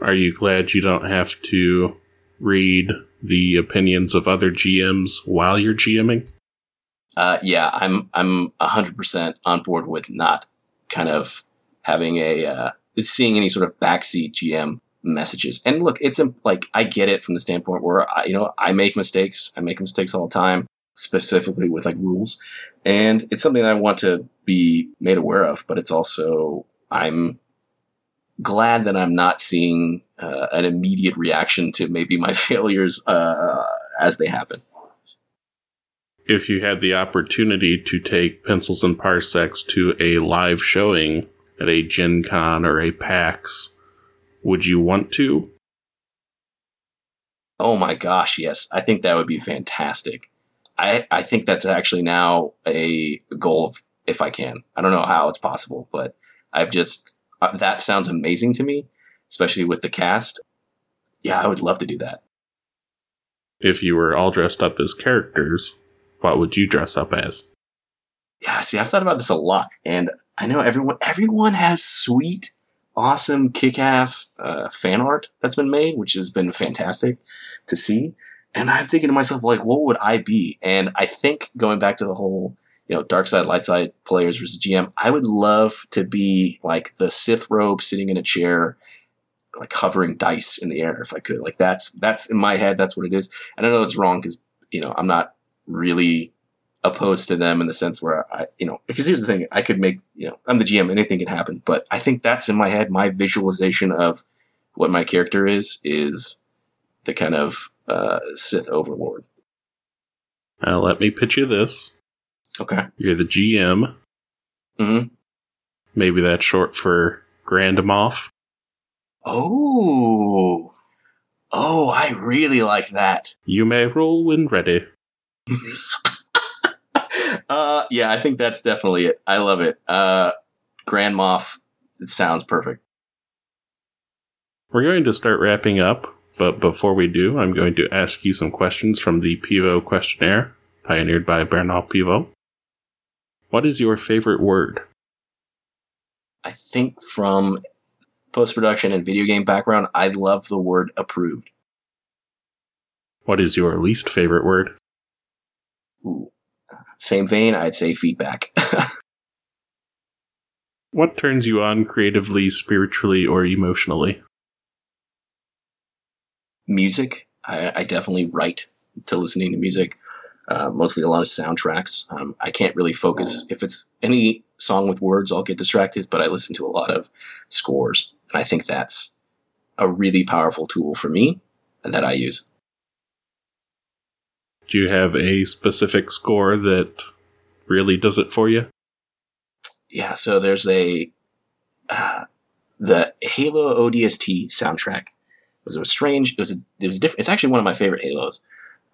Are you glad you don't have to read the opinions of other GMs while you're GMing? Uh, yeah, I'm I'm hundred percent on board with not kind of having a uh, seeing any sort of backseat GM messages. And look, it's like I get it from the standpoint where I, you know I make mistakes. I make mistakes all the time, specifically with like rules, and it's something that I want to be made aware of. But it's also I'm glad that I'm not seeing uh, an immediate reaction to maybe my failures uh, as they happen. If you had the opportunity to take pencils and parsecs to a live showing at a Gen Con or a PAX, would you want to? Oh my gosh, yes. I think that would be fantastic. I, I think that's actually now a goal of if I can. I don't know how it's possible, but I've just uh, that sounds amazing to me, especially with the cast. Yeah, I would love to do that. If you were all dressed up as characters, what would you dress up as? Yeah, see, I've thought about this a lot, and I know everyone everyone has sweet, awesome, kick-ass uh, fan art that's been made, which has been fantastic to see. And I'm thinking to myself, like, what would I be? And I think going back to the whole, you know, dark side, light side players versus GM, I would love to be like the Sith robe sitting in a chair, like hovering dice in the air if I could. Like that's that's in my head, that's what it is. And I know it's wrong because you know I'm not really opposed to them in the sense where I, you know, because here's the thing, I could make, you know, I'm the GM, anything can happen, but I think that's in my head. My visualization of what my character is is the kind of uh, Sith overlord. Now, let me pitch you this. Okay. You're the GM. Mm-hmm. Maybe that's short for Grand Moff. Oh. Oh, I really like that. You may roll when ready. uh, yeah, I think that's definitely it. I love it. Uh, Grand Moff, it sounds perfect. We're going to start wrapping up, but before we do, I'm going to ask you some questions from the Pivot questionnaire, pioneered by Bernard Pivot. What is your favorite word? I think from post production and video game background, I love the word approved. What is your least favorite word? Ooh. Same vein, I'd say feedback. what turns you on creatively, spiritually, or emotionally? Music. I, I definitely write to listening to music. Uh, mostly a lot of soundtracks. Um, I can't really focus. If it's any song with words, I'll get distracted, but I listen to a lot of scores. And I think that's a really powerful tool for me that I use. Do you have a specific score that really does it for you? Yeah, so there's a uh, the Halo ODST soundtrack. It was a strange. It was a, it was different. It's actually one of my favorite Halos.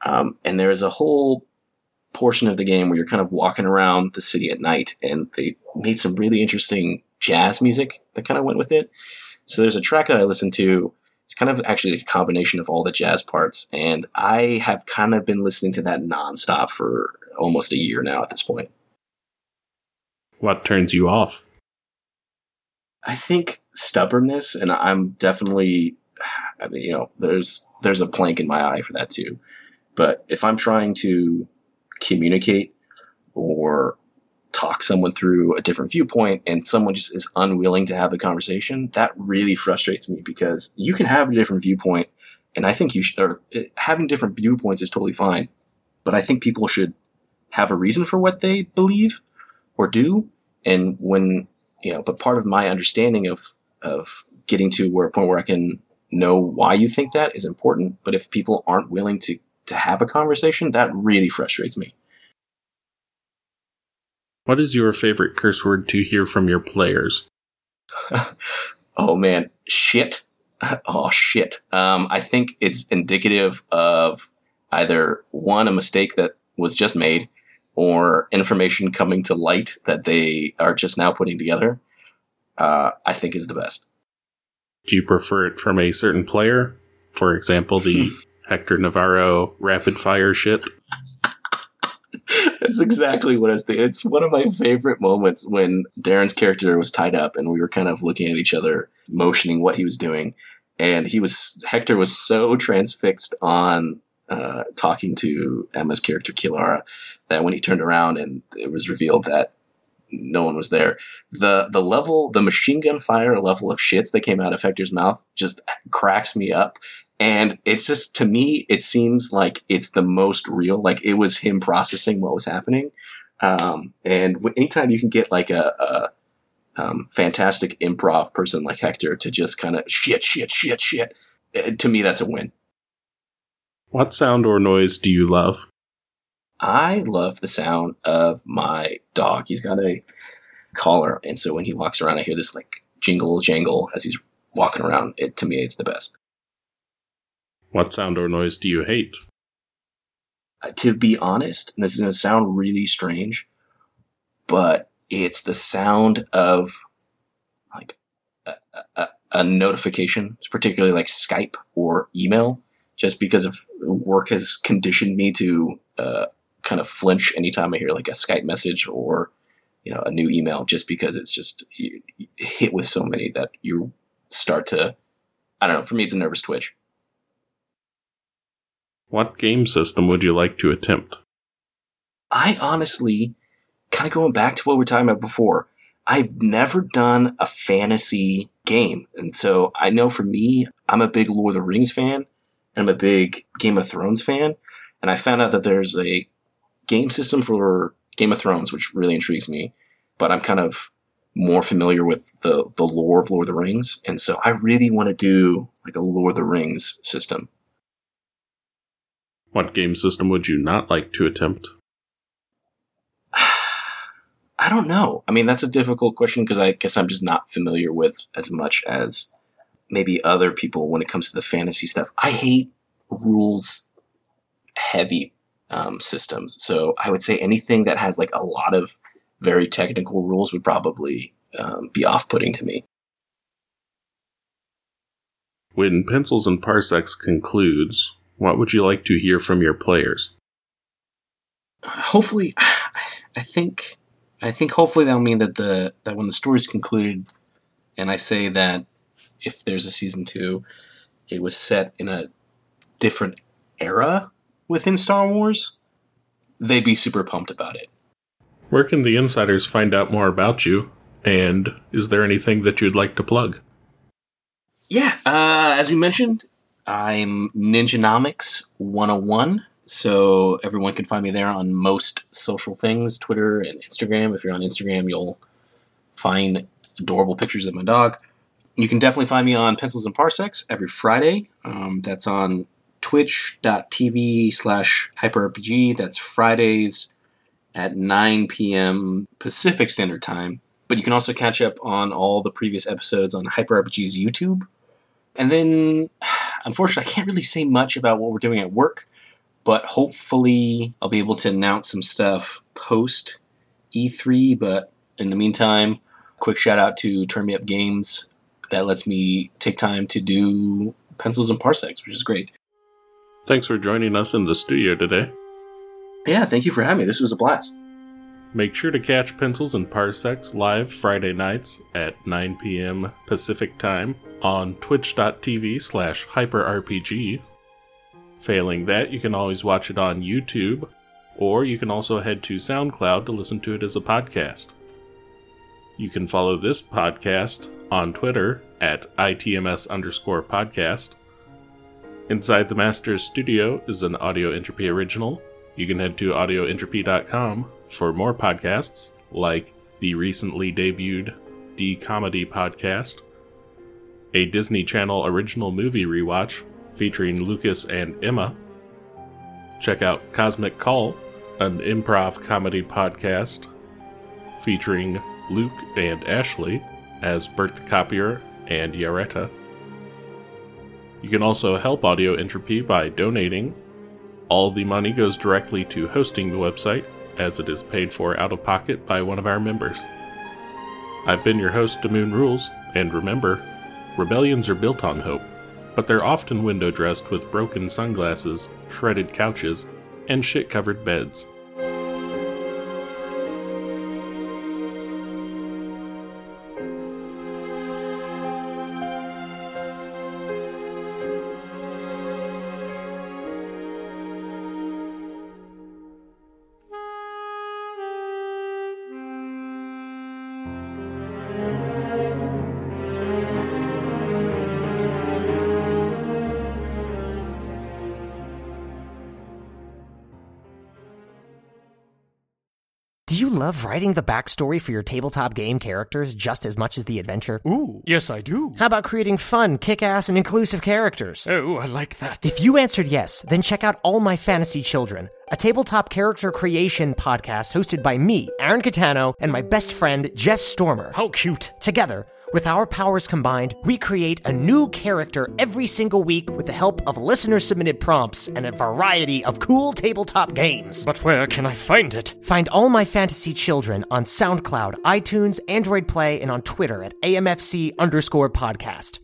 Um, and there's a whole portion of the game where you're kind of walking around the city at night, and they made some really interesting jazz music that kind of went with it. So there's a track that I listened to it's kind of actually a combination of all the jazz parts, and I have kind of been listening to that nonstop for almost a year now at this point. What turns you off? I think stubbornness, and I'm definitely, I mean, you know, there's there's a plank in my eye for that too. But if I'm trying to communicate or talk someone through a different viewpoint and someone just is unwilling to have the conversation, that really frustrates me because you can have a different viewpoint. And I think you should, or uh, having different viewpoints is totally fine. But I think people should have a reason for what they believe or do. And when, you know, but part of my understanding of, of getting to where a point where I can know why you think that is important. But if people aren't willing to, to have a conversation, that really frustrates me. What is your favorite curse word to hear from your players? oh man, shit. Oh shit. Um, I think it's indicative of either one, a mistake that was just made, or information coming to light that they are just now putting together. Uh, I think is the best. Do you prefer it from a certain player? For example, the Hector Navarro rapid fire shit? That's exactly what I was thinking. It's one of my favorite moments when Darren's character was tied up and we were kind of looking at each other, motioning what he was doing. And he was, Hector was so transfixed on uh, talking to Emma's character, Kilara, that when he turned around and it was revealed that no one was there, the, the level, the machine gun fire level of shits that came out of Hector's mouth just cracks me up. And it's just to me it seems like it's the most real like it was him processing what was happening. Um, and anytime you can get like a, a um, fantastic improv person like hector to just kind of shit shit shit shit uh, to me that's a win. What sound or noise do you love i love the sound of my dog he's got a collar. And so when he walks around, I hear this like jingle jangle as he's walking around. It to me, it's the best. What sound or noise do you hate? Uh, to be honest, and this is going to sound really strange, but it's the sound of like a, a, a notification, particularly like Skype or email, just because of work has conditioned me to uh, kind of flinch anytime I hear like a Skype message or you know a new email, just because it's just hit with so many that you start to I don't know. For me, it's a nervous twitch. What game system would you like to attempt? I honestly, kind of going back to what we were talking about before, I've never done a fantasy game. And so I know for me, I'm a big Lord of the Rings fan and I'm a big Game of Thrones fan. And I found out that there's a game system for Game of Thrones, which really intrigues me. But I'm kind of more familiar with the, the lore of Lord of the Rings. And so I really want to do like a Lord of the Rings system. What game system would you not like to attempt? I don't know. I mean, that's a difficult question because I guess I'm just not familiar with as much as maybe other people when it comes to the fantasy stuff. I hate rules heavy um, systems. So I would say anything that has like a lot of very technical rules would probably um, be off putting to me. When Pencils and Parsecs concludes, what would you like to hear from your players? Hopefully, I think I think hopefully that'll mean that the that when the story's concluded, and I say that if there's a season two, it was set in a different era within Star Wars, they'd be super pumped about it. Where can the insiders find out more about you? And is there anything that you'd like to plug? Yeah, uh, as we mentioned, I'm Ninjanomics 101. So everyone can find me there on most social things Twitter and Instagram. If you're on Instagram, you'll find adorable pictures of my dog. You can definitely find me on Pencils and Parsecs every Friday. Um, that's on twitch.tv slash hyperrpg. That's Fridays at 9 p.m. Pacific Standard Time. But you can also catch up on all the previous episodes on HyperRPG's YouTube. And then, unfortunately, I can't really say much about what we're doing at work, but hopefully I'll be able to announce some stuff post E3. But in the meantime, quick shout out to Turn Me Up Games that lets me take time to do pencils and parsecs, which is great. Thanks for joining us in the studio today. Yeah, thank you for having me. This was a blast. Make sure to catch Pencils and Parsecs live Friday nights at 9 p.m. Pacific Time on twitch.tv slash hyperrpg. Failing that, you can always watch it on YouTube, or you can also head to SoundCloud to listen to it as a podcast. You can follow this podcast on Twitter at ITMS underscore podcast. Inside the Master's Studio is an Audio Entropy original. You can head to audioentropy.com for more podcasts, like the recently debuted D Comedy podcast, a Disney Channel original movie rewatch featuring Lucas and Emma. Check out Cosmic Call, an improv comedy podcast featuring Luke and Ashley as Bert the Copier and Yaretta. You can also help Audio Entropy by donating. All the money goes directly to hosting the website, as it is paid for out of pocket by one of our members. I've been your host, Damoon Rules, and remember, rebellions are built on hope, but they're often window dressed with broken sunglasses, shredded couches, and shit covered beds. Love writing the backstory for your tabletop game characters just as much as the adventure? Ooh, yes, I do. How about creating fun, kick ass, and inclusive characters? Oh, I like that. If you answered yes, then check out All My Fantasy Children, a tabletop character creation podcast hosted by me, Aaron Catano, and my best friend, Jeff Stormer. How cute. Together, with our powers combined, we create a new character every single week with the help of listener submitted prompts and a variety of cool tabletop games. But where can I find it? Find All My Fantasy Children on SoundCloud, iTunes, Android Play, and on Twitter at AMFC underscore podcast.